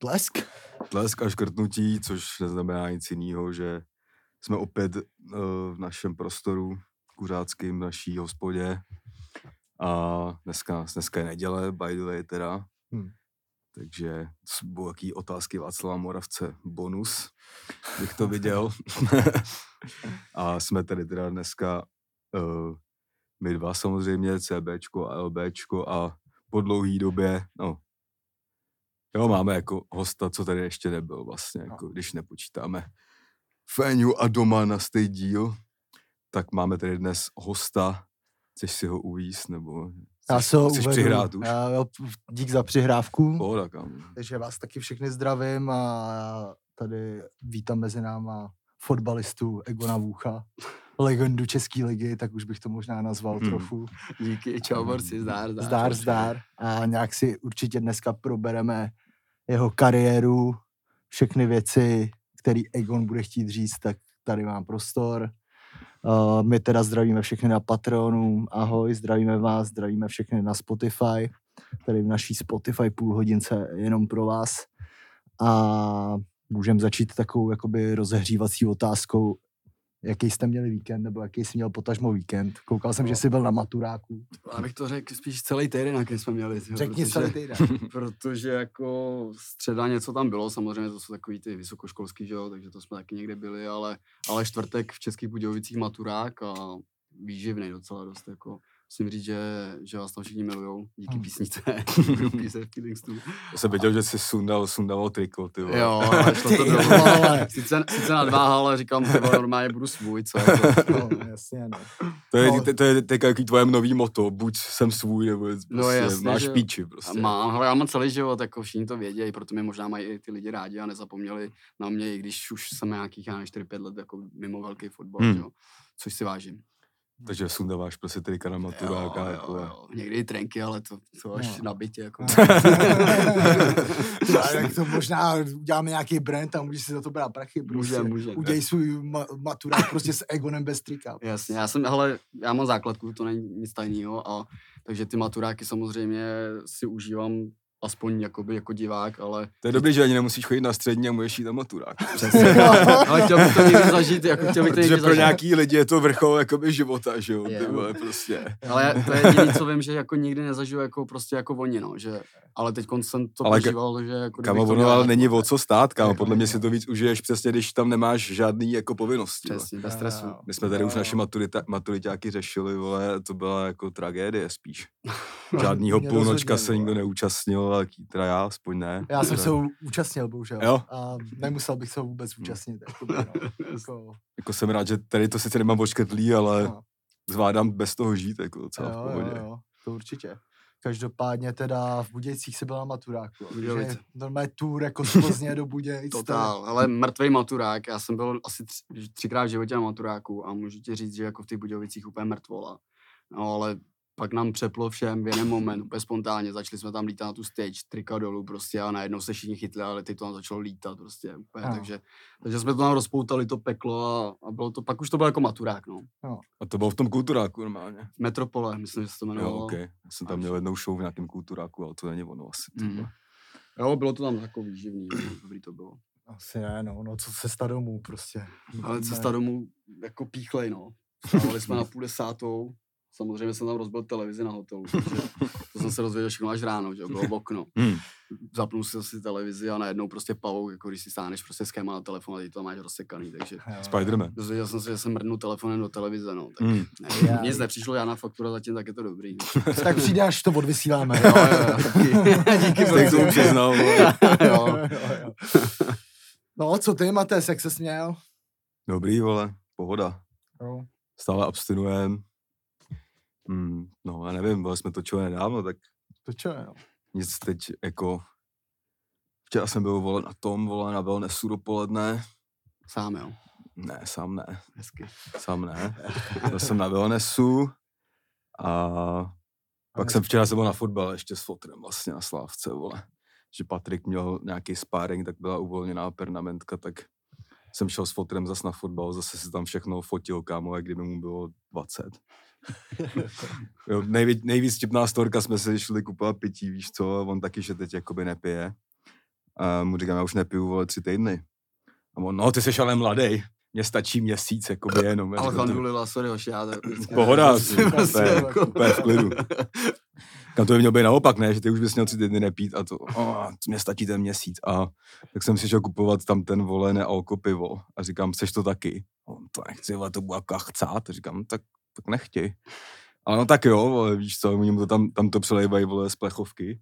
Plesk? Plesk a škrtnutí, což neznamená nic jiného, že jsme opět uh, v našem prostoru kuřáckým, v naší hospodě. A dneska, dneska je neděle, by the way teda. Hmm. Takže budou jaký otázky Václava Moravce bonus, bych to viděl. a jsme tady teda dneska uh, my dva samozřejmě, CBčko a LBčko a po dlouhý době, no, jo, máme jako hosta, co tady ještě nebyl vlastně, jako no. když nepočítáme Féňu a doma na stej díl, tak máme tady dnes hosta, chceš si ho uvíst, nebo já se ho chceš uvedu. přihrát už? Já, jo, dík za přihrávku. Pohoda, kam. Takže vás taky všechny zdravím a tady vítám mezi náma fotbalistu Egona Vůcha, legendu České ligy, tak už bych to možná nazval hmm. trochu. Díky, čau borci, zdár, zdár. Zdár, zdár. A nějak si určitě dneska probereme jeho kariéru, všechny věci, který Egon bude chtít říct, tak tady mám prostor. Uh, my teda zdravíme všechny na Patreonu, ahoj, zdravíme vás, zdravíme všechny na Spotify, tady v naší Spotify půl hodince jenom pro vás. A můžeme začít takovou jakoby rozehřívací otázkou, jaký jste měli víkend, nebo jaký jsi měl potažmo víkend. Koukal jsem, no. že jsi byl na maturáku. Já bych to řekl spíš celý týden, jaký jsme měli. Řekni protože, celý týden. protože jako středa něco tam bylo, samozřejmě to jsou takový ty vysokoškolský, že jo, takže to jsme taky někde byli, ale, ale čtvrtek v Českých Budějovicích maturák a výživný docela dost, jako musím říct, že, že vás tam všichni milujou díky hmm. písnice Feelings. Já jsem věděl, že jsi sundal, sundal triko, ty vole. Jo, ale šlo to dolů, ale sice, sice nadváha, ale říkám, ty vole, normálně budu svůj, co jako. No, jasně, no. To je, no. to je teď jaký tvoje nový moto, buď jsem svůj, nebo prostě no, jasně, máš že... píči prostě. Mám, ale já mám celý život, jako všichni to vědějí, proto mě možná mají i ty lidi rádi a nezapomněli na mě, i když už jsem nějakých, já 4-5 let jako mimo velký fotbal, hmm. jo, což si vážím. Takže sundáváš prostě trika na maturáka. Jo, jako, jo, jo. Někdy i trenky, ale to, to až no. na bytě. Jako. tak to možná uděláme nějaký brand a můžeš si za to brát prachy. Prostě. Může, může. Udělej svůj ma- maturák prostě s Egonem bez trika. Jasně, já jsem, ale já mám základku, to není nic tajného, a takže ty maturáky samozřejmě si užívám aspoň jakoby jako divák, ale... To je dobrý, že ani nemusíš chodit na střední a můžeš jít na maturák. Přesně. ale chtěl bych to někdy zažít, jako chtěl bych to někdy pro zažít. nějaký lidi je to vrchol jakoby života, že jo, ty vole, prostě. Ale to je jediné, co vím, že jako nikdy nezažiju jako prostě jako oni, no, že, ale teď jsem to ale prožíval, že jako... Kamo, ono ale není o co stát, kámo, podle mě si to víc užiješ přesně, když tam nemáš žádný jako povinnosti. Přesně, bez stresu. My jsme tady už naši maturita, maturitáky řešili, vole, to byla jako tragédie spíš. Žádnýho půlnočka se nikdo neúčastnil, ale teda já aspoň ne. Já jsem se účastnil, bohužel. Jo? A nemusel bych se vůbec hmm. účastnit. Jako, no, jako... jako jsem rád, že tady to sice nemám očkrtlý, ale no. zvládám bez toho žít, jako docela jo, v pohodě. Jo, jo, to určitě. Každopádně teda v Budějcích se byla na maturáku. Takže normálně tour jako z Plzně do Budějc. Totál, ale mrtvý maturák. Já jsem byl asi tři, třikrát v životě na maturáku a můžu ti říct, že jako v těch Budějovicích úplně mrtvola. No ale pak nám přeplo všem v jeden moment, úplně spontánně, začali jsme tam lítat na tu stage, trika dolů prostě a najednou se všichni chytli, ale teď to tam začalo lítat prostě úplně, no. takže, takže jsme to tam rozpoutali, to peklo a, a bylo to, pak už to bylo jako maturák, no. no. A to bylo v tom kulturáku normálně? Metropole, myslím, že se to jmenovalo. Jo, okay. Já jsem tam měl jednou show v nějakém kulturáku, ale to není ono asi. Mm. Jo, bylo to tam jako výživný, dobrý to bylo. Asi ne, no, no co cesta domů prostě. Ale cesta domů jako píchlej, no. Stávali jsme na půl desátou, samozřejmě jsem tam rozbil televizi na hotelu, to jsem se dozvěděl všechno až ráno, že bylo v okno. Hmm. Zapnul si si televizi a najednou prostě pavou, jako když si stáneš prostě schéma na telefon a ty to máš rozsekaný, takže... Spiderman. Dozvěděl jsem se, že jsem mrnul telefonem do televize, no, tak hmm. ne, yeah. nic nepřišlo, já na faktura zatím, tak je to dobrý. tak přijde, až to odvysíláme. jo, jo, jo, díky. Tak to přiznal, jo. No, co ty, Mates, jak se směl? Dobrý, vole, pohoda. Jo. Stále abstinujem, Hmm, no, já nevím, byli jsme točili nedávno, tak... Točili, no. Nic teď jako... Včera jsem byl volen na tom, volen na wellnessu dopoledne. Sám, jo? Ne, sám ne. Hezky. Sám ne. Byl jsem na wellnessu a pak a jsem včera jsem byl na fotbal ještě s fotrem vlastně na Slávce, vole. Že Patrik měl nějaký sparring, tak byla uvolněná pernamentka, tak jsem šel s fotrem zase na fotbal, zase si tam všechno fotil, kámo, jak kdyby mu bylo 20 jo, nejvíc, nejvíc tipná storka jsme se šli kupovat pití, víš co, on taky, že teď jakoby nepije. A mu říkám, já už nepiju, vole, tři týdny. A on, no, ty jsi ale mladý. Mně stačí měsíc, jakoby jenom. Já říkám, "To- Alhamdulillah, sorry hoši, já to Pohoda, prostě úplně, jako- úplně v klidu. Kam to by mělo být naopak, ne? Že ty už bys měl tři týdny nepít a to, oh, mě stačí ten měsíc. A tak jsem si šel kupovat tam ten vole nealko pivo a říkám, chceš to taky? On, to nechci, ale to bude jako chcát. Říkám, tak, tak nechtěj. Ale no tak jo, vole, víš co, oni mu to tam, tam to přelejvají, vole, z plechovky.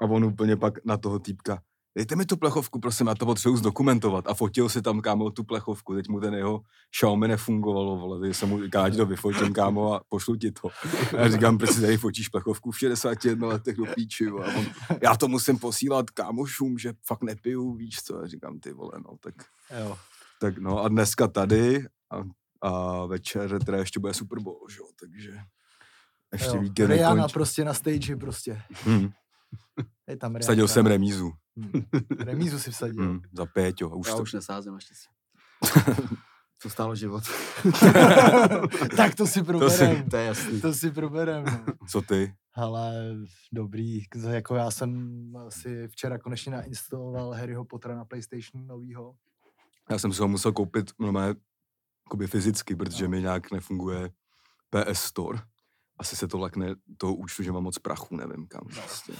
A on úplně pak na toho týpka, dejte mi tu plechovku, prosím, já to potřebuji zdokumentovat. A fotil si tam, kámo, tu plechovku. Teď mu ten jeho Xiaomi nefungovalo, vole. Takže jsem mu říkal, ať to vyfotím, kámo, a pošlu ti to. A já říkám, proč si tady fotíš plechovku v 61 letech do píči. A on, já to musím posílat kámošům, že fakt nepiju, víš co. A říkám, ty vole, no, tak, Jo. tak no. A dneska tady a, a večer teda ještě bude Super Bowl, že jo, takže ještě jo. víkend Rihanna prostě na stage prostě. Hmm. Je tam Rihanna. Vsadil jsem remízu. Hmm. Remízu si vsadil. Hmm. Za Péťo. Už Já to, už nesázím naštěstí. To stálo život. tak to si proberem. To je jasný. To si proberem. No. co ty? Ale dobrý, jako já jsem si včera konečně nainstaloval Harryho Pottera na PlayStation novýho. Já jsem si ho musel koupit normálně jakoby fyzicky, protože No. mi nějak nefunguje PS Store. Asi se to lakne toho účtu, že mám moc prachu, nevím kam. Prostě.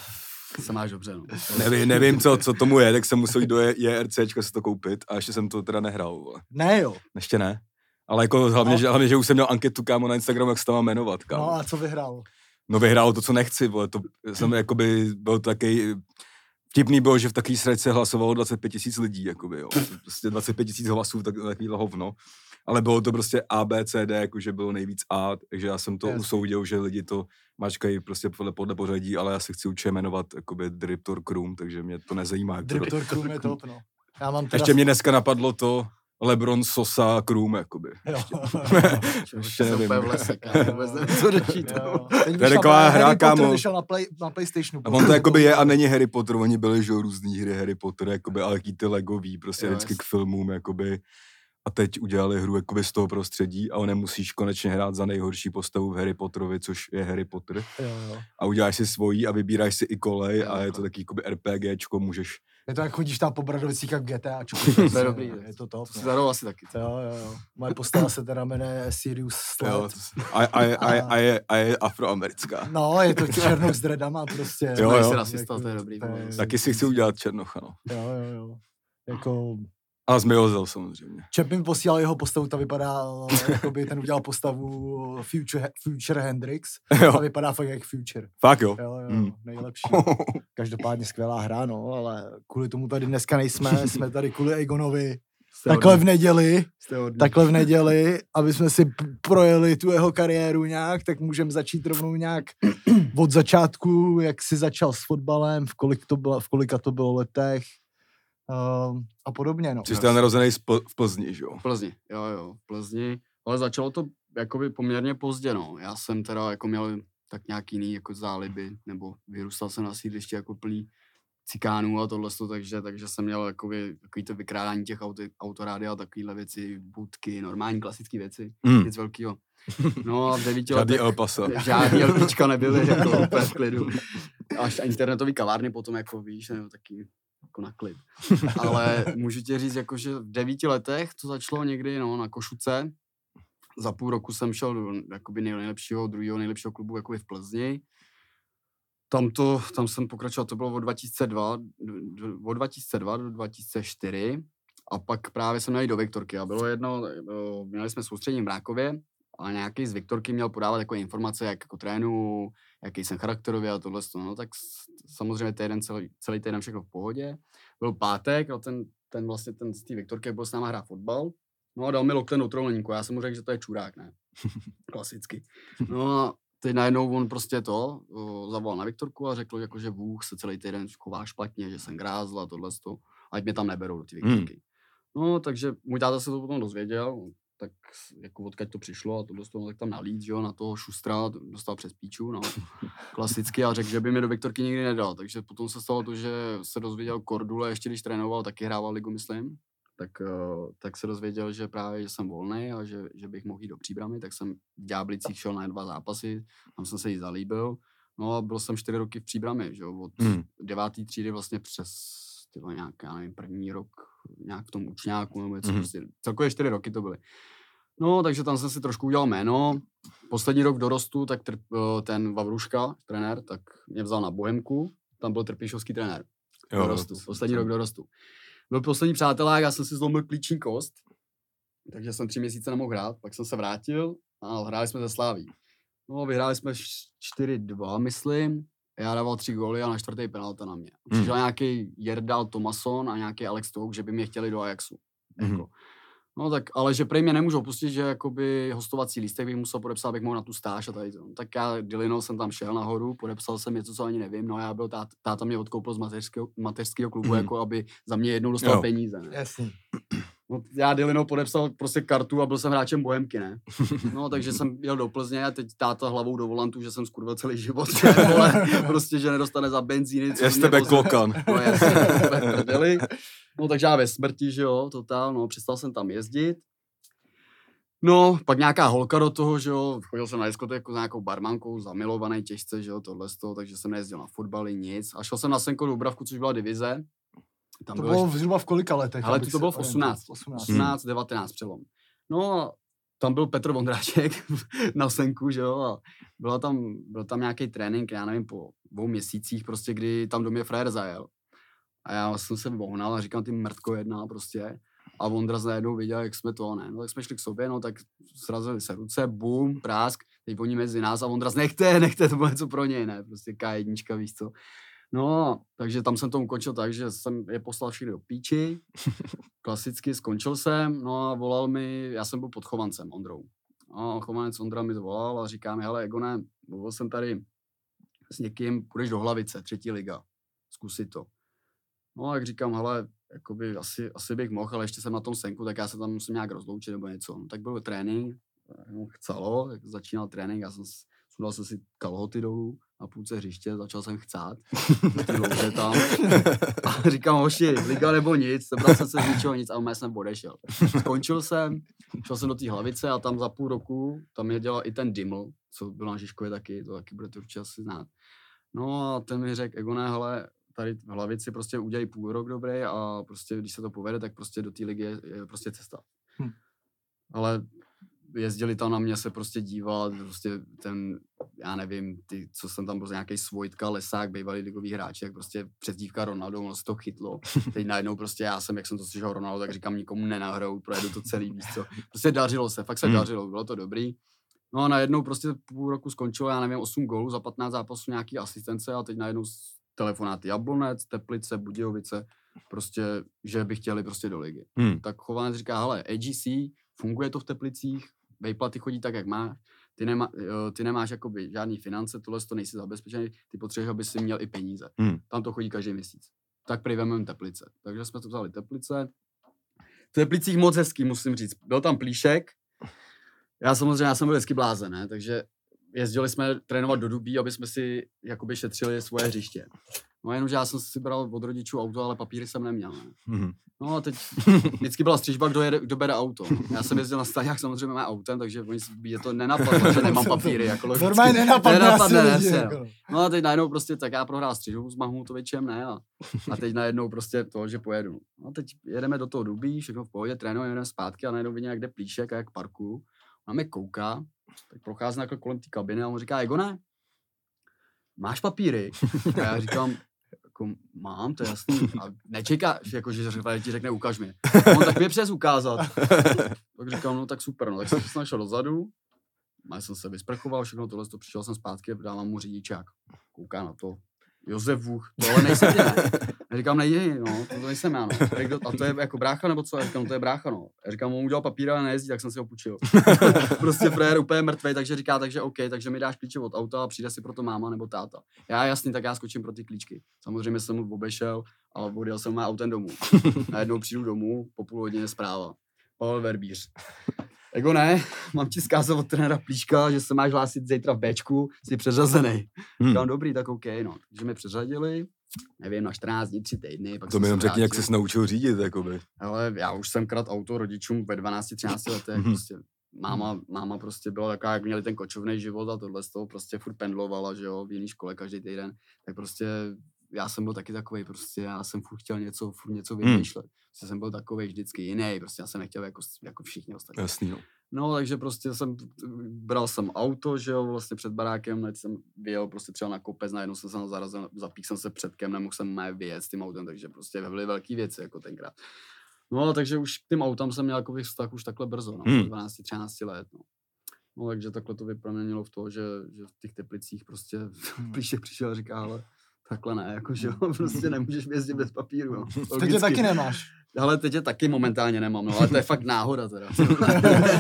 Se máš dobře, no. Nevím, nevím co, co tomu je, tak jsem musel jít do JRCčka si to koupit a ještě jsem to teda nehrál. Vole. Ne jo. Ještě ne. Ale jako hlavně, No. že, hlavně, že už jsem měl anketu kámo na Instagramu, jak se to má jmenovat, kámo. No a co vyhrál? No vyhrál to, co nechci, vole. To jsem jakoby, byl taky vtipný bylo, že v takové sračce hlasovalo 25 tisíc lidí, jakoby, jo. Prostě 25 tisíc hlasů, tak, takový hovno. Ale bylo to prostě A, B, C, D, jakože bylo nejvíc A, takže já jsem to Jasně. usoudil, že lidi to mačkají prostě podle, podle pořadí, ale já se chci určitě jmenovat jakoby Driptor Krum, takže mě to nezajímá. Jak to Driptor Krum je top, no. Já mám teda... Ještě mě dneska napadlo to Lebron Sosa Krum, jakoby. Jo. Ještě Jsem nevím. úplně v lese, vůbec nevím, co. Jo. Teď je taková hra, Potter kámo. vyšel na, play, na PlayStationu. A on to jakoby je a není Harry Potter, oni byli, že různý hry Harry Potter, jakoby, ale jaký ty legový, prostě Jo, vždycky jasně. k filmům, jakoby. A teď udělali hru jakoby z toho prostředí a nemusíš konečně hrát za nejhorší postavu v Harry Potterovi, což je Harry Potter. Jo, jo. A uděláš si svojí a vybíráš si i kolej Jo, a je jo. to taky jakoby RPGčko, můžeš Je to jak chodíš tam po Bradovicích jak v GTA. To je dobrý. Je to top. To si No. asi taky. Jo, jo, jo. Moje postava se teda jmenuje Sirius jo, Sled. a, a, je- a, je- a, je, a je afroamerická. No, je to černok s dreadama prostě. Jo, jo. rasista, to je dobrý. vole. Taky si chci udělat Černocha, no. Jo, jo, jo. Jako, A z Milozel samozřejmě. Mi posílal jeho postavu, ta vypadá, jako by ten udělal postavu Future, Future Hendrix. jo, A vypadá fakt jak Future. fakt jo. Jo, jo, Mm. nejlepší. Každopádně skvělá hra, no, ale kvůli tomu tady dneska nejsme, jsme tady kvůli Egonovi. Jste Takhle v hodný, neděli, jste hodný. takhle v neděli, aby jsme si projeli tu jeho kariéru nějak, tak můžeme začít rovnou nějak od začátku, jak si začal s fotbalem, v, kolik to bylo, v kolika to bylo letech uh, a podobně, no. Jsi teda narozený v Plzni, že jo? V Plzni, jo, jo, v Plzni. Ale začalo to jakoby poměrně pozdě, no. Já jsem teda jako měl tak nějak jiný jako záliby, nebo vyrůstal jsem na sídlišti jako plný cikánů a tohle, takže, takže jsem měl jakoby, takový to vykrádání těch auto, autorády a takovýhle věci, budky, normální klasické věci, Mm. nic velkýho. No a v devíti Žádný letech El Paso. žádný LPčka nebyly, jako úplně v klidu. Až internetový kavárny potom, jako víš, nebo taky jako na klid. Ale můžu ti říct, jako, že v devíti letech to začalo někdy no, na Košuce. Za půl roku jsem šel do jakoby nejlepšího, druhého nejlepšího klubu jakoby v Plzni. Tam, to, tam jsem pokračoval, to bylo od 2002, do- do- od 2002 do 2004 a pak právě jsem měl do Viktorky a bylo jedno, měli jsme soustředění v Mrákově a nějaký z Viktorky měl podávat takové informace, jak jako trénu, jaký jsem charakterově a tohle. No tak samozřejmě týden, celý, celý týden všechno v pohodě. Byl pátek a ten, ten vlastně ten z té Viktorky byl s náma hrát fotbal. No a dal mi lokten do trojlníku. Já jsem mu řekl, že to je čurák, ne? Klasicky. No a teď najednou on prostě to o, zavolal na Viktorku a řekl, jako, že Vůh se celý týden chová špatně, že jsem grázl a tohle, ať mě tam neberou do té Hmm. Viktorky. No, takže můj táta se to potom dozvěděl, tak jako odkaď to přišlo a tohle, no, tak tam nalít, že jo, na toho šustra, to dostal přes píču, no, klasicky a řekl, že by mě do Viktorky nikdy nedal, takže potom se stalo to, že se dozvěděl Kordule, ještě když trénoval, taky hrával ligu, myslím, tak, eh, tak se dozvěděl, že právě, že jsem volný a že, že bych mohl jít do příbramy, tak jsem v Ďáblicích šel na dva zápasy, tam jsem se jí zalíbil No a byl jsem čtyři roky v Příbrami, že jo, od Hmm. devátý třídy vlastně přes tyhle nějak, já nevím, první rok nějak v tom učňáku nebo něco, Mhm. prostě celkově čtyři roky to byly. No, takže tam jsem si trošku udělal jméno. Poslední rok v dorostu, tak trp, eh, ten Vavruška, trenér, tak mě vzal na Bohemku, tam byl Trpišovský trenér. Jo, dorostu, poslední rok dorostu. Byl poslední přátelák, já jsem si zlomil klíční kost, takže jsem tři měsíce nemohl hrát, pak jsem se vrátil a hráli jsme ze Sláví. No, vyhráli jsme š- 4-2, myslím. Já dával tři góly a na čtvrtý penalta na mě. Přišel nějaký Jerdal Tomason a nějaký Alex Touk, že by mě chtěli do Ajaxu. Mhm. Jako. No tak, ale že prej mě nemůžou pustit, že jakoby hostovací lístek bych musel podepsat, abych mohl na tu stáž a tady to. Tak já Dilinou jsem tam šel nahoru, podepsal jsem něco, co ani nevím, no já byl, tát, táta mě odkoupil z mateřského, mateřského klubu, Mhm. jako aby za mě jednou dostal Jo. peníze. Ne? Jasný. No, já Dilinou podepsal prostě kartu a byl jsem hráčem Bohemky, ne? No, takže jsem jel do Plzně a teď táta hlavou do volantu, že jsem skurvil celý život, vole, prostě, že nedostane za benzíny. Je z tebe klokan. No jasně. No takže já ve smrti, že jo, totál, no, přestal jsem tam jezdit. No, pak nějaká holka do toho, že jo, chodil jsem na diskotéku s nějakou barmankou, zamilovaný těžce, že jo, tohle z toho, takže jsem nejezdil na fotbaly, nic. A šel jsem na Senko Dubravku, což byla divize. Tam To bylo bylo zhruba v kolika letech? Ale to, to bylo v orientoval? 18. 18. 18, 19 přelom. No a tam byl Petr Vondráček na senku, že jo, a byla tam, byl tam nějaký trénink, já nevím, po dvou měsících prostě, kdy tam do mě frajer zajel. A já jsem se vohnal a říkám, ty mrtko jedna prostě. A Vondra najednou viděl, jak jsme to, ne. No tak jsme šli k sobě, no tak srazili se ruce, bum, prásk, teď oni mezi nás a Vondra nechte, nechte, to bylo něco pro něj, ne, prostě K1, víš co. No, takže tam jsem to ukončil tak, že jsem je poslal všechny do píči, klasicky skončil jsem, no a volal mi, já jsem byl pod Chovancem, Ondrou. A Chovanec Ondra mi volal a říká mi, hele Egone, mluvil jsem tady s někým, půjdeš do Hlavice, třetí liga, zkusit to. No, jak říkám, hele, jakoby asi, asi bych mohl, ale ještě jsem na tom senku, tak já se tam musím nějak rozloučit nebo něco. No, tak byl trénink, no, chcelo, začínal trénink, já jsem sundal jsem si kalhoty dolů na půlce hřiště, začal jsem chcát, ty tam. A říkám, hoši, liga nebo nic, sebral jsem se z ničeho nic a já jsem odešel. Skončil jsem, šel jsem do té hlavice a tam za půl roku, tam je dělal i ten Diml, co byl na Žižkově taky, to taky budete určitě asi znát. No a ten mi řekl, Egone, hele, tady v hlavici prostě udělej půl rok dobrý a prostě, když se to povede, tak prostě do té ligy je, je prostě cesta. Hm. Ale jezdili tam na mě se prostě dívat, prostě ten, já nevím, ty, co jsem tam byl, nějaký Svojtka, Lesák, bývalý ligový hráč, tak prostě přezdívka Ronaldo, ono se to chytlo. Teď najednou prostě já jsem, jak jsem to slyšel Ronaldo, tak říkám nikomu nenahrou, projedu to celý, víš co. Prostě dařilo se, fakt se Hmm. dařilo, bylo to dobrý. No a najednou prostě půl roku skončilo, já nevím, 8 gólů za 15 zápasů, nějaký asistence a teď najednou telefonáty Jablonec, Teplice, Budějovice, prostě, že by chtěli prostě do ligy. Hmm. Tak chovanec říká, hele, AGC, funguje to v Teplicích, vejplaty chodí tak, jak má, ty, nemá, eh, ty nemáš jakoby žádný finance, tohle to nejsi zabezpečený, ty potřebuješ, aby si měl i peníze. Hmm. Tam to chodí každý měsíc. Tak prý Teplice. Takže jsme to vzali Teplice. V Teplicích moc hezký, musím říct. Byl tam plíšek. Já samozřejmě, já jsem byl vždycky blázen, ne? takže jezdili jsme trénovat do Dubí, aby jsme si jakoby šetřili svoje hřiště. No jenomže já jsem si bral od rodičů auto, ale papíry jsem neměl. Ne? Mhm. No a teď vždycky byla střižba, kdo, jede, kdo bere auto. Já jsem jezdil na stáňách samozřejmě mé autem, takže oni je to nenapadlo, že nemám papíry. Jako logicky. Normálně nenapadne, Nenapadne, asi lidi, no. jako. No a teď najednou prostě, tak já prohrál střižbu s Mahmutovičem, ne? A, a teď najednou prostě to, že pojedu. No a teď jedeme do toho Dubí, všechno v pohodě, trénujeme, jedeme zpátky a najednou vidím, jak jde plíšek a jak parku. A mě kouká, tak prochází kolem té kabiny a on říká, Egone, máš papíry? A já říkám, jako mám, to je jasný. A nečekáš, jako, že řve- ti řekne, ukaž mi. A on tak mě přes ukázat. Tak říkám, no tak super, no. Tak jsem se našel dozadu, já jsem se vysprchoval, všechno tohle, to přišel jsem zpátky a dávám mu řidičák. Kouká na to. Josef Vůch, to ale nejsem ty, ne? Já říkám, nejdi, no, to, to nejsem já, no. A A to je jako brácha, nebo co? Já říkám, no, to je brácha, no. Já říkám, on udělal papír, ale nejezdí, tak jsem si ho půjčil. prostě frajer úplně mrtvý, takže říká, takže OK, takže mi dáš klíče od auta a přijde si proto máma nebo táta. Já jasný, tak já skočím pro ty klíčky. Samozřejmě jsem mu obešel, ale odjel jsem má autem domů. Najednou přijdu domů, po půl hodině zpráva. Pavel Verbíř. Jako ne, mám ti zkázat od trenéra Plíška, že se máš hlásit zítra v Bčku, jsi přeřazený. Hmm. Říkám, dobrý, tak OK, no. Takže mě přeřadili, nevím, na 14 dní, 3 týdny. Pak To mi jenom řekni, jak jsi naučil řídit, jakoby. Ale já už jsem krát auto rodičům ve 12, 13 letech, Mhm. prostě máma, máma prostě byla taková, jak měli ten kočovný život a tohle z toho prostě furt pendlovala, že jo, v jiný škole každý týden, tak prostě já jsem byl taky takový, prostě já jsem furt chtěl něco, furt něco Hmm. vymýšlet. Prostě jsem byl takový vždycky jiný, prostě já jsem nechtěl jako, jako všichni ostatní. Jasný, no. No, takže prostě jsem, bral jsem auto, že jo, vlastně před barákem, hned jsem vyjel prostě třeba na kopec, najednou jsem se tam zarazil, zapík jsem se předkem, nemohl jsem mé vyjet s tím autem, takže prostě byly velké věci jako tenkrát. No, takže už k tím autám jsem měl jako vztah už takhle brzo, no, Hmm. hmm. 12-13 let, no. No, takže takhle to vyproměnilo v to, že, že v těch teplicích prostě Hmm. plíšek přišel a říká, ale takhle ne, jako že jo, prostě nemůžeš jezdit bez papíru, no. Teď Logicky. taky nemáš. Ale teď je taky momentálně nemám, no, ale to je fakt náhoda teda. to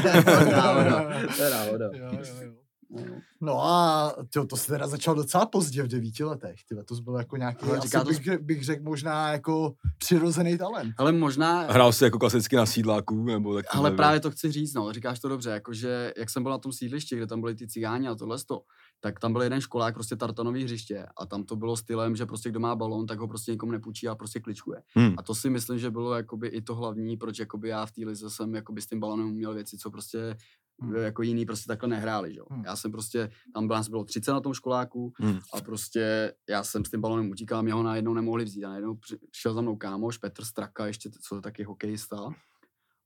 je fakt náhoda, to je náhoda. Jo, jo, jo. No. No a tyjo, to se teda začal docela pozdě v devíti letech. Tyhle, to byl jako nějaký, Ale asi říká to bych, řek- bych řekl možná jako přirozený talent. Ale možná, Hrál jsi jako klasicky na sídláků, nebo tak? ale právě to chci říct, no, říkáš to dobře, jakože jak jsem byl na tom sídlišti, kde tam byly ty cigáni a tohle to, tak tam byl jeden školák, prostě tartanový hřiště a tam to bylo stylem, že prostě kdo má balón, tak ho prostě nikomu nepůjčí a prostě kličkuje. Hmm. A to si myslím, že bylo jakoby i to hlavní, proč jakoby já v té lize jsem jakoby s tím balonem uměl věci, co prostě Hmm. jako jiný prostě takhle nehráli, že jo. Hmm. Já jsem prostě, tam nás bylo 30 na tom školáku Hmm. a prostě já jsem s tím balonem utíkal, mě ho najednou nemohli vzít a najednou přišel za mnou kámoš, Petr Straka, ještě, co je taky hokejista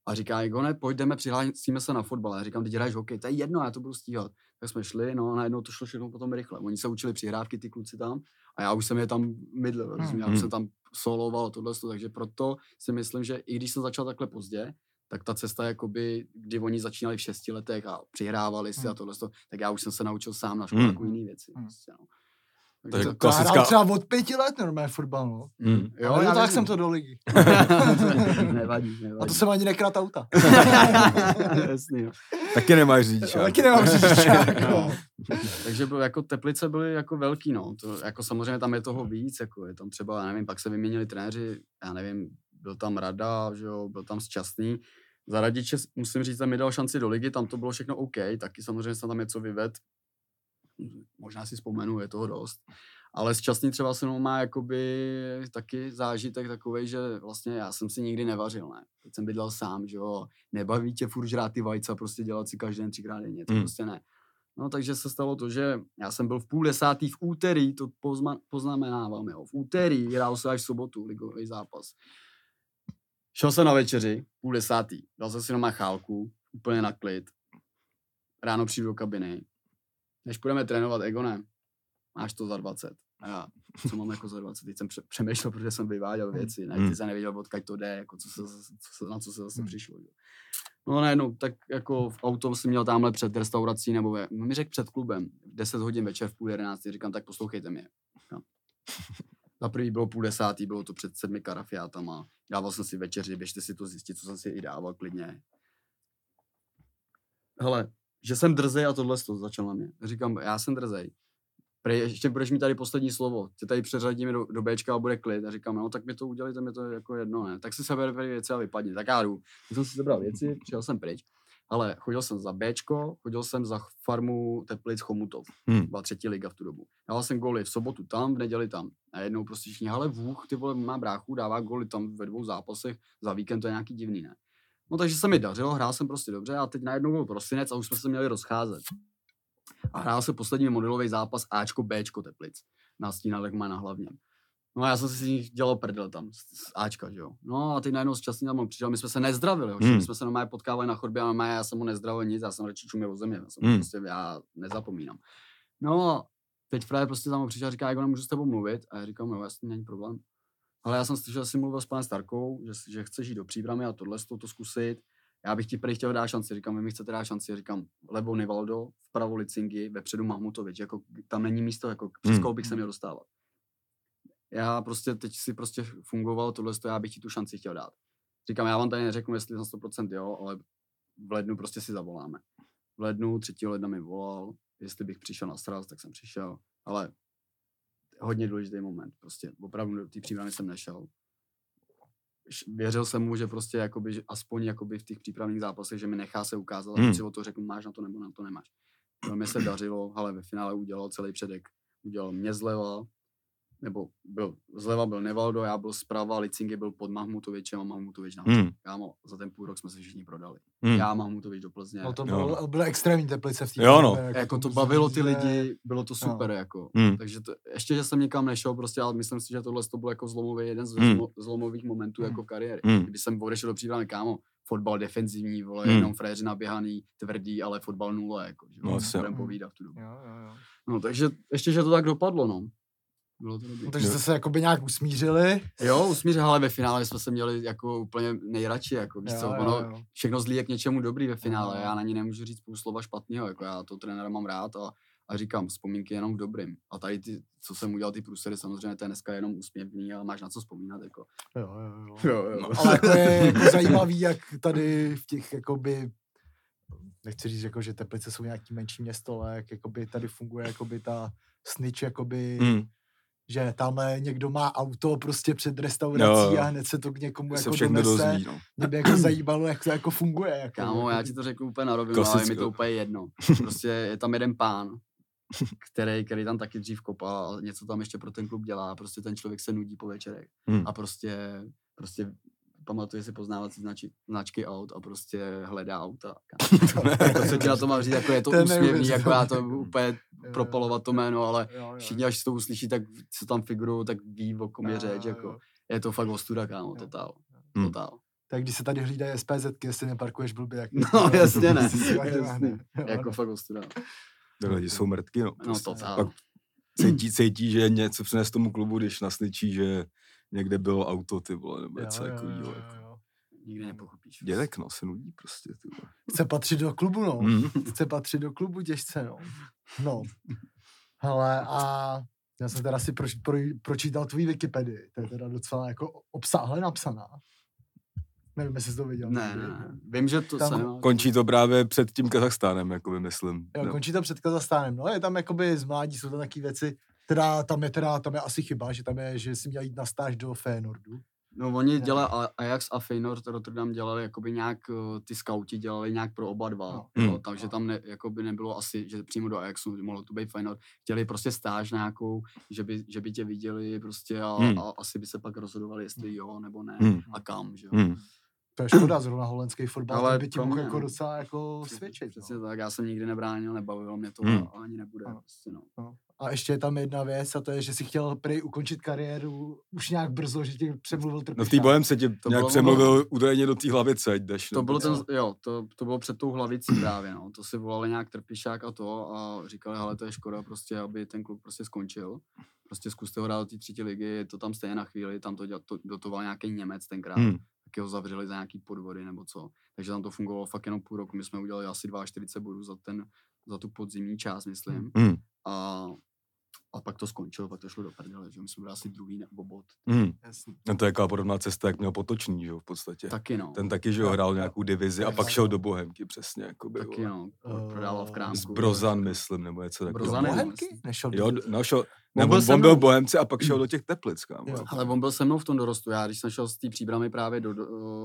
a říká, Igone, pojďme, přihlásíme se na fotbal. Já říkám, teď hraješ hokej, to je jedno, já to budu stíhat. Tak jsme šli, no a najednou to šlo všechno potom rychle. Oni se učili přihrávky, ty kluci tam, a já už jsem je tam mydlil, hmm. já už Hmm. jsem tam soloval tohle, takže proto si myslím, že i když jsem začal takhle pozdě, tak ta cesta, jakoby, kdy oni začínali v šesti letech a přihrávali si a Hmm. tohle, tak já už jsem se naučil sám na školáku Hmm. jiný věci. Hmm. Prostě, no. Takže jako To hrál klasická- třeba od pěti let normálně fotbal, no. Hmm. Jo, Ale já tak vím. jsem to do ligy. nevadí, nevadí. A to jsem ani nekrat auta. Jasný, jo. Taky nemáš řidičák. Taky nemám řidičák. No. no. Takže byl, jako Teplice byly jako velký, no. To, jako samozřejmě tam je toho víc, jako je tam třeba, já nevím, pak se vyměnili trenéři, já nevím, byl tam Rada, že jo, byl tam Šťastný. Za Radiče, musím říct, mi dal šanci do ligy, tam to bylo všechno OK, taky samozřejmě jsem tam něco vyved. Možná si vzpomenu, je toho dost. Ale Šťastný třeba se mnou má jakoby taky zážitek takový, že vlastně já jsem si nikdy nevařil, ne. Teď jsem bydlel sám, že jo, nebaví tě furt žrát ty vajca, prostě dělat si každý den třikrát denně, to Mm. prostě ne. No takže se stalo to, že já jsem byl v půl desátý v úterý, to pozma, poznamenávám, jo, v úterý hrál se až v sobotu ligový zápas. Šel jsem na večeři, půl desátý, dal jsem si na chálku, úplně na klid. Ráno přijdu do kabiny. Než půjdeme trénovat, Egone, máš to za 20. A já, co mám jako za 20? Teď jsem pře- přemýšlel, protože jsem vyváděl věci, ne, Hmm. ty jsem nevěděl, odkud to jde, jako co se, co se, na co se zase Hmm. přišlo. Jo. No najednou, tak jako v auto jsem měl tamhle před restaurací, nebo ve, no mi řekl před klubem, 10 hodin večer v půl jedenácti, říkám, tak poslouchejte mě. No. Za prvý bylo půl desátý, bylo to před sedmi karafiátama, dával jsem si večeři, běžte si to zjistit, co jsem si i dával klidně. Hele, že jsem drzej a tohle to začal na mě. Říkám, já jsem drzej. Prej, ještě budeš mít tady poslední slovo. Tě tady přeřadíme do, do Bčka a bude klid. A říkám, no tak mi to udělejte, mi to jako jedno, ne. Tak si seber věci a vypadni. Tak já jdu. Tak jsem si sebral věci, přijel jsem pryč. Ale chodil jsem za Bčko, chodil jsem za farmu Teplic Chomutov. Hmm. Byla třetí liga v tu dobu. Dával jsem góly v sobotu tam, v neděli tam. A jednou prostě všichni, ale vůch, ty vole, má bráchu, dává góly tam ve dvou zápasech, za víkend to je nějaký divný, ne? No takže se mi dařilo, hrál jsem prostě dobře a teď najednou byl prosinec a už jsme se měli rozcházet. A hrál se poslední modelový zápas Ačko Bčko Teplic na stínadech má na hlavně. No a já jsem si z nich dělal prdel tam, z, Ačka, že jo. No a teď najednou šťastný tam přišel, my jsme se nezdravili, jo. Hmm. my jsme se normálně potkávali na chodbě a normálně já jsem mu nezdravil nic, já jsem radši čuměl o země, já, jsem Hmm. prostě, já nezapomínám. No a teď Frajer prostě tam přišel a říká, jako nemůžu s tebou mluvit a já říkám, jo, jasně, není problém. Ale já jsem slyšel, že jsi mluvil s panem Starkou, že, že chceš jít do příbramy a tohle, to, to zkusit. Já bych ti prý chtěl dát šanci, říkám, vy mi chcete dát šanci, říkám, levo Nivaldo, vpravo Licingi, vepředu Mahmutovič, jako tam není místo, jako přes Hmm. koho bych se měl dostávat. Já prostě teď si prostě fungoval tohle, já bych ti tu šanci chtěl dát. Říkám, já vám tady neřeknu, jestli na 100% jo, ale v lednu prostě si zavoláme. V lednu 3. ledna mi volal, jestli bych přišel na sraz, tak jsem přišel, ale hodně důležitý moment, prostě opravdu do té přípravy jsem nešel. Věřil jsem mu, že prostě jakoby, že aspoň jakoby v těch přípravných zápasech, že mi nechá se ukázat a Hmm. hmm. si o to řeknu, máš na to nebo na to nemáš. Velmi se dařilo, ale ve finále udělal celý předek. Udělal mě zleva, nebo byl, zleva byl Nevaldo, já byl zprava, Licingy byl pod Mahmutovičem a Mahmutovič na Hmm. Kámo, za ten půl rok jsme se všichni prodali. Hmm. Já, Mahmutovič do Plzně. No to Jo. bylo, byly extrémní teplice v té Jo, no. době, jako to bavilo ty lidi, bylo to super, jako. Hmm. Takže to, ještě, že jsem nikam nešel, prostě, ale myslím si, že tohle to byl jako zlomový, jeden z Hmm. zlo- zlomových momentů Hmm. jako kariéry. Hmm. Když jsem odešel do příbramy, kámo, fotbal defenzivní, vole, Hmm. jenom fréři naběhaný, tvrdý, ale fotbal nula, jako, že No, no, asi jo. budem povídat v tu dobu. Jo, jo, jo. No, takže ještě, že to tak dopadlo, no. Bylo to dobrý. No, takže jste se jakoby nějak usmířili. Jo, usmíře, ale ve finále jsme se měli jako úplně nejradši, jako víš Jo, co, jo, ono, jo. všechno zlý je k něčemu dobrý ve finále, Jo. já na ní nemůžu říct půl slova špatného, jako já to trenéra mám rád a, a říkám, vzpomínky jenom v dobrým. A tady ty, co jsem udělal, ty průsery, samozřejmě to je dneska jenom úsměvný, ale máš na co vzpomínat, jako. Jo, jo, jo. Jo, jo. No. Ale jako je jako zajímavý, jak tady v těch jakoby nechci říct, jako, že Teplice jsou nějaký menší město, ale jak jakoby tady funguje jakoby ta snitch, jakoby, Hmm. Že tamhle někdo má auto prostě před restaurací Jo, jo. a hned se to k někomu Se jako všechno donese. dozví, no. Mě by jako zajímalo, jak to jako funguje. Jako, Kámo, já jakoby- ti to řeknu úplně na rovinu, ale mi to úplně jedno. Prostě je tam jeden pán, který, který tam taky dřív kopal a něco tam ještě pro ten klub dělá. Prostě ten člověk se nudí po večerech. Hmm. A prostě, prostě pamatuje si poznávací znači, značky aut a prostě hledá auta. to, co ti na to mám říct, jako je to, To úsměvný, jako já to úplně propalovat to jméno, ale jo, jo. všichni, až to uslyší, tak co tam figurují, tak ví, o kom je řeč, jako. Je to fakt ostuda, kámo, totál. Hmm. Totál. Tak když se tady hlídají SPZ, jestli neparkuješ blbě, jak No, jasně ne, jasně. Jako fakt ostuda. Ty lidi jsou mrtky, no. No, totál. Pak cítí, cítí, že něco přines tomu klubu, když nasličí, že někde bylo auto, ty vole, nebo něco jo, takového. jo, Jako. jo. Nikdy nepochopíš. Dědek, no, se nudí prostě, ty vole. Chce patřit do klubu, no. Hmm. Chce patřit do klubu těžce, no. No. Hele, a já jsem teda si proč, pro, pročítal tvůj Wikipedii. To je teda docela jako obsáhle napsaná. Nevím, jestli jsi to viděl. Ne, ne, ne. Vím, že to Tam jsem... Končí to právě před tím Kazachstánem, jako by myslím. Jo, No. končí to před Kazachstánem. No, je tam jakoby z mládí, jsou tam taky věci, teda tam je teda, tam je asi chyba, že tam je, že jsi měl jít na stáž do Fénordu. No oni Ne. dělali, A- Ajax a Feyenoord Rotterdam dělali jakoby nějak, eh, ty scouti dělali nějak pro oba dva, No. no. jo, Hmm. takže tam ne, jakoby nebylo asi, že přímo do Ajaxu, mohlo to být Feyenoord, chtěli prostě stáž nějakou, že by, že by tě viděli prostě a, Hmm. a asi by se pak rozhodovali, jestli jo nebo ne Hmm. a kam, že jo. Hmm. To je škoda, zrovna holandský fotbal, Ale by ti mohl jako docela jako svědčit. Přesně No. tak, já jsem nikdy nebránil, nebavilo mě to Hmm. a ani nebude. Ano. Prostě, no. A ještě je tam jedna věc a to je, že si chtěl prý ukončit kariéru už nějak brzo, že tě přemluvil No v té trpišák. bojem se tě To nějak bylo přemluvil údajně do té hlavice, ať jdeš. To nebo bylo ten, jo, to, to bylo před tou hlavicí právě, no. To si volali nějak trpišák a to a říkali, hele, to je škoda prostě, aby ten kluk prostě skončil. Prostě zkuste ho dát do té třetí ligy, je to tam stejně na chvíli, tam to, děla, to dotoval nějaký Němec tenkrát, Hmm. taky ho zavřeli za nějaký podvody nebo co. Takže tam to fungovalo fakt jenom půl roku, my jsme udělali asi 42 bodů za, ten, za tu podzimní část, myslím. Hmm. A, a pak to skončilo, pak to šlo do prdele, že my jsme byli asi druhý nebo bod. Hmm. Jasný. No to je jaká podobná cesta, jak měl Potočný, že jo, v podstatě. Taky no. Ten taky, že jo, hrál nějakou divizi a pak šel do Bohemky, přesně, jako by, Taky no, prodával v krámku. Z Brozan, myslím, nebo něco takového. Brozan je- Bohemky? Nešel Jo, do... no šel, On byl on, byl mnou. Bohemci a pak šel do těch Teplic, kámo. Ale on byl se mnou v tom dorostu. Já, když jsem šel z té příbramy právě do, do,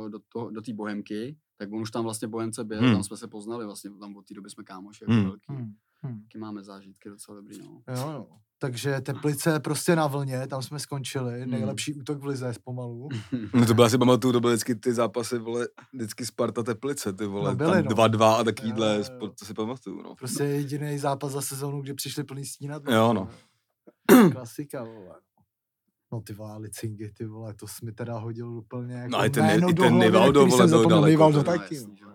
do, to, do té Bohemky, tak on už tam vlastně Bohemce byl, Hmm. tam jsme se poznali vlastně, tam od té doby jsme kámoši, jako Hmm. velký. Hmm. Hmm. Taky máme zážitky docela dobrý, no. Jo, jo. Takže Teplice prostě na vlně, tam jsme skončili. Hmm. Nejlepší útok v lize zpomalu. No to byla si pamatuju, to byly vždycky ty zápasy, vole, vždycky Sparta Teplice, ty vole, No byly, tam no. 2-2 a Jo, takovýhle, jo, jo. to si pamatuju, no. Prostě jediný zápas za sezónu, kdy přišli plný stínat. Jo, no. Klasika, vole. No ty vole, Licingy, ty vole, to jsi mi teda hodil úplně jako No a i ten- jméno i do ten Nivaldo, vole, jsem byl daleko, Nivaldo taky. no.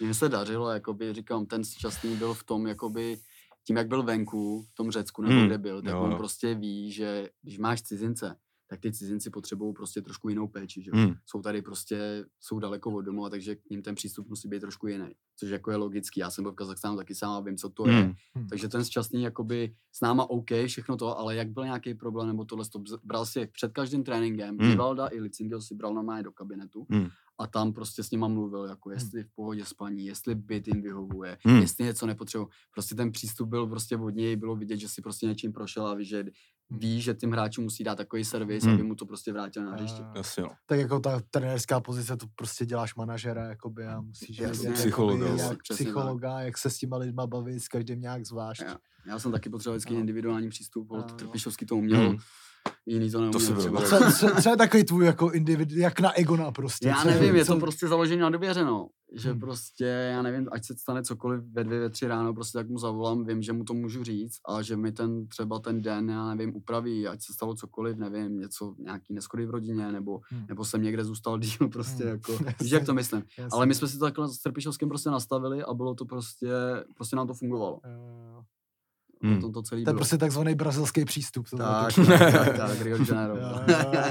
Mně se dařilo, jakoby, říkám, ten šťastný byl v tom, jakoby, tím, jak byl venku, v tom Řecku, nebo Hmm, kde byl, tak jo, on prostě ví, že když máš cizince, tak ty cizinci potřebují prostě trošku jinou péči, že jo. Hmm. jsou tady prostě, jsou daleko od domova, takže k ním ten přístup musí být trošku jiný. Což jako je logický. Já jsem byl v Kazachstánu taky sám a vím, co to je. Hmm. Hmm. Takže ten šťastný jakoby s náma OK, všechno to, ale jak byl nějaký problém nebo tohle, to bral si je před každým tréninkem, Hmm. Vivalda i Licingel si bral normálně do kabinetu Hmm. A tam prostě s nima mluvil, jako jestli v pohodě spaní, jestli byt jim vyhovuje, Hmm. jestli něco nepotřebují. Prostě ten přístup byl prostě od něj, bylo vidět, že si prostě něčím prošel a ví, že ví, že tím hráčům musí dát takový servis, Hmm. aby mu to prostě vrátil na hřiště. A- Jasně, no. Tak jako ta trenérská pozice, to prostě děláš manažera, jakoby, a musíš Jasně. vědět, Psychologa, jakoby, jak tak. psychologa, jak se s těma lidma bavit, s každým nějak zvlášť. Já, já jsem taky potřeboval vždycky individuální přístup, no. Trpišovský to uměl. Hmm. Jiný to To neumí. si třeba. Co, co, co, je takový tvůj jako individu, jak na Egona prostě? Já co, nevím, je co, to prostě založené na důvěře, no. Že Hmm. prostě, já nevím, ať se stane cokoliv ve dvě, ve tři ráno, prostě tak mu zavolám, vím, že mu to můžu říct a že mi ten třeba ten den, já nevím, upraví, ať se stalo cokoliv, nevím, něco, nějaký neschody v rodině, nebo, Hmm. nebo jsem někde zůstal díl, prostě Hmm. jako, víš, jak to myslím. jasně. Ale my jsme si to takhle s Trpišovským prostě nastavili a bylo to prostě, prostě nám to fungovalo. Jo. Hmm. O tom to celý To je prostě takzvaný brazilský přístup. To tak, taky. tak, tak, tak, Rio de Janeiro. Jo, no.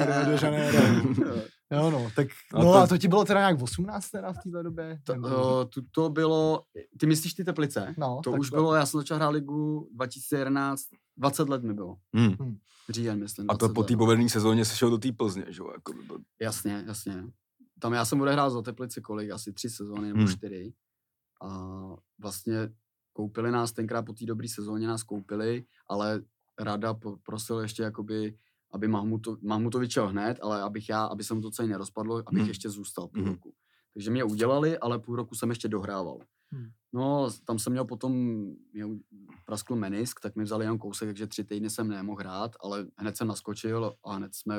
Rio de Janeiro. Jo, no, tak, A no to- a to ti bylo teda nějak 18 teda v téhle době? To, Nebo- uh, to, to bylo, ty myslíš ty Teplice? no, To tak už bylo, já jsem začal hrát ligu 2011, 20 let mi bylo. Hmm. Říjen, myslím. A to 20 po té let. povedené sezóně se šel do té Plzně, že jo? Jako, by Jasně, jasně. Tam já jsem odehrál za Teplice kolik, asi tři sezóny nebo Hmm. čtyři. A vlastně koupili nás tenkrát po té dobré sezóně, nás koupili, ale rada prosil ještě jakoby, aby Mahmuto, Mahmutovič šel hned, ale abych já, aby se mu to celé nerozpadlo, abych Hmm. ještě zůstal půl Mhm. roku. Takže mě udělali, ale půl roku jsem ještě dohrával. Hmm. No, tam jsem měl potom, mě praskl menisk, tak mi vzali jenom kousek, takže tři týdny jsem nemohl hrát, ale hned jsem naskočil a hned jsme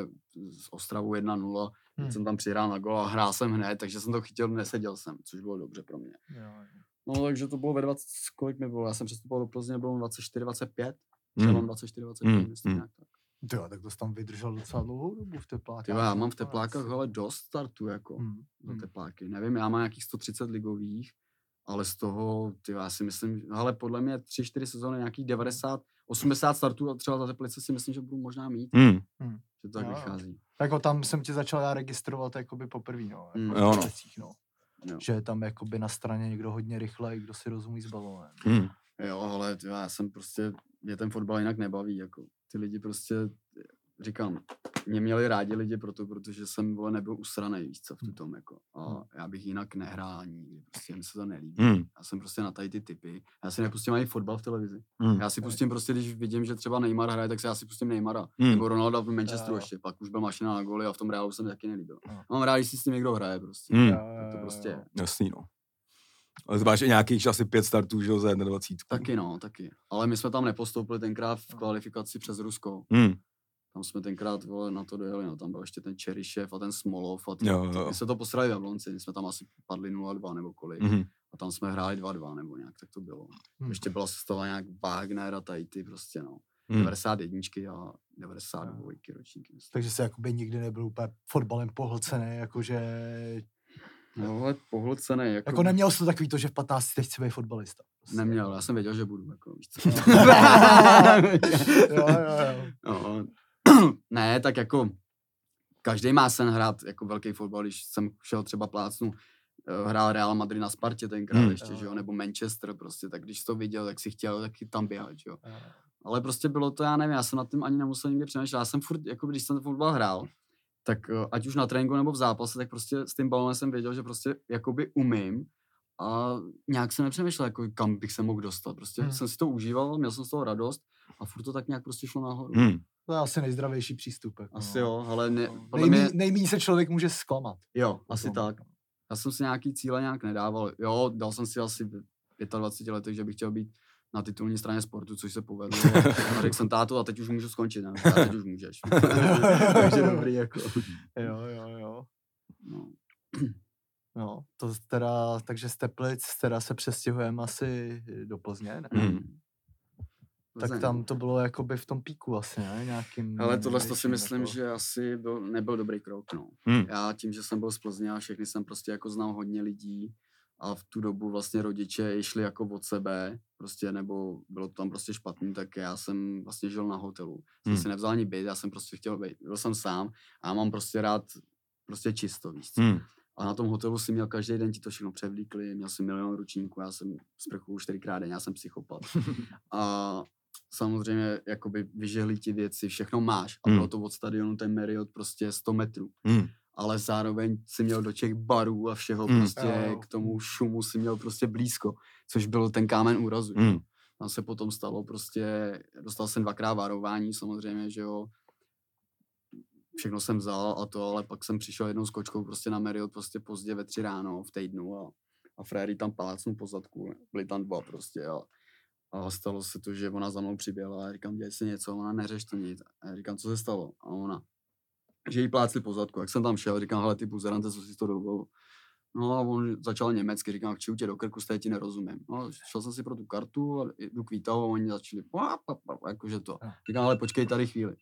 z Ostravu 1-0, Hmm. hmm. jsem tam přihrál na gol a hrál jsem hned, takže jsem to chytil, neseděl jsem, což bylo dobře pro mě. Jo, jo. No, takže to bylo ve 20, kolik mi bylo, já jsem přestupoval do Plzně, bylo 24-25, Hmm. přelom 24-25, Hmm, myslím hmm. nějak tak. Jo, tak to jsi tam vydržel docela dlouhou dobu v teplákách. Tyjo, já mám v teplákách, ale dost startů, jako, Hmm, za hmm. tepláky. Nevím, já mám nějakých 130 ligových, ale z toho, ty já si myslím, ale podle mě 3-4 sezóny, nějakých 90, 80 startů a třeba za Teplice si myslím, že budu možná mít, Hmm. že to tak Jo, jo. vychází. Jako tam jsem tě začal já registrovat jakoby poprvé, no. Jako Jo, v no. Čechách, no. Jo. Že je tam jakoby na straně někdo hodně rychle, kdo si rozumí s balónem. Hmm. Jo, ale já jsem prostě, mě ten fotbal jinak nebaví, jako ty lidi prostě, říkám, mě měli rádi lidi proto, protože jsem, vole, nebyl usranej, víš co, v Hmm. tom, jako. Hmm. A já bych jinak nehrál nikdy, prostě mi se to nelíbí. Hmm. Já jsem prostě na tady ty typy. Já si nepustím ani fotbal v televizi. Hmm. Já si pustím prostě, když vidím, že třeba Neymar hraje, tak se já si pustím Neymara. Hmm. Nebo Ronaldo v Manchesteru ještě, pak už byl mašina na goly a v tom Realu se mi taky nelíbil. Jo. Mám rád, když si s tím někdo hraje prostě. Hmm. Tak to prostě je. Jasný, no. Ale to máš i nějakých asi pět startů, že jo, za 21. Taky no, taky. Ale my jsme tam nepostoupili tenkrát v kvalifikaci přes Rusko. Hmm. Tam jsme tenkrát vole, na to dojeli, no. tam byl ještě ten Čerišev a ten Smolov a ty, Jo, jo, my jsme to posrali v Jablonci, my jsme tam asi padli 0-2 nebo kolik. Hmm. A tam jsme hráli 2-2 nebo nějak, tak to bylo. Hmm. Ještě byla sestava nějak Wagner a tady ty prostě no. Hmm. 91 a 92 ročníky. myslím. Takže se jakoby nikdy nebyl úplně fotbalem pohlcený, jakože... No, ale pohlcený, jako, Jako neměl jsi to takový to, že v 15 teď chci být fotbalista. Prostě. Neměl, já jsem věděl, že budu, jako, víš co. jo, jo, jo. no, ne, tak jako každý má sen hrát jako velký fotbal, když jsem šel třeba plácnu, eh, hrál Real Madrid na Spartě tenkrát Hmm. ještě, že jo, nebo Manchester prostě, tak když to viděl, tak si chtěl taky tam běhat, že jo. Jo. Ale prostě bylo to, já nevím, já jsem nad tím ani nemusel nikdy přemýšlet, já jsem furt, jako když jsem ten fotbal hrál, tak eh, ať už na tréninku nebo v zápase, tak prostě s tím balonem jsem věděl, že prostě jakoby umím a nějak jsem nepřemýšlel, jako kam bych se mohl dostat. Prostě Hmm. jsem si to užíval, měl jsem z toho radost a furt to tak nějak prostě šlo nahoru. Hmm. To je asi nejzdravější přístup. Jako, Asi no. jo, ale ne, No. podle Nejmí, mě, nejmíň se člověk může zklamat. jo, asi potom. tak. Já jsem si nějaký cíle nějak nedával. Jo, dal jsem si asi v 25 letech, že bych chtěl být na titulní straně sportu, což se povedlo. A řekl jsem tátu a teď už můžu skončit. Ne? A teď už můžeš. Takže dobrý, jako. Jo, jo, jo. No. No, to teda, takže z Teplic teda se přestěhujeme asi do Plzně, ne? Tak tam to bylo jakoby v tom píku asi, ne? Nějakým Ale tohle to si myslím, jako- že asi byl, nebyl dobrý krok. No. Hmm. Já tím, že jsem byl z Plzně a všechny jsem prostě jako znal hodně lidí a v tu dobu vlastně rodiče i šli jako od sebe, prostě nebo bylo to tam prostě špatný, tak já jsem vlastně žil na hotelu. Jsem Hmm. si nevzal ani byt, já jsem prostě chtěl být, byl jsem sám a já mám prostě rád prostě čisto, víš co. Hmm. A na tom hotelu si měl každý den ti to všechno převlíkli, měl jsem milion ručníků, já jsem sprchu čtyřikrát den, já jsem psychopat. a samozřejmě jakoby vyžehli ti věci, všechno máš. A bylo Hmm. to od stadionu ten Marriott prostě 100 metrů. Hmm. Ale zároveň si měl do těch barů a všeho Hmm. prostě k tomu šumu si měl prostě blízko, což byl ten kámen úrazu. Hmm. Tam se potom stalo prostě, dostal jsem dvakrát varování samozřejmě, že jo. Všechno jsem vzal a to, ale pak jsem přišel jednou s kočkou prostě na Marriott prostě pozdě ve tři ráno v týdnu a, a fréry tam plácnu po zadku, byli tam dva prostě a A stalo se to, že ona za mnou přiběhla a já říkám, děje se něco, ona neřeš to nic. A já říkám, co se stalo? A ona, že jí plácli po zadku. Jak jsem tam šel, říkám, hele, ty buzerante, co si to dovolil. No a on začal německy, říkám, chci tě do krku, stejně ti nerozumím. No, šel jsem si pro tu kartu a jdu k a oni začali, pá, pá, pá, jakože to. Jo. Říkám, ale počkej tady chvíli.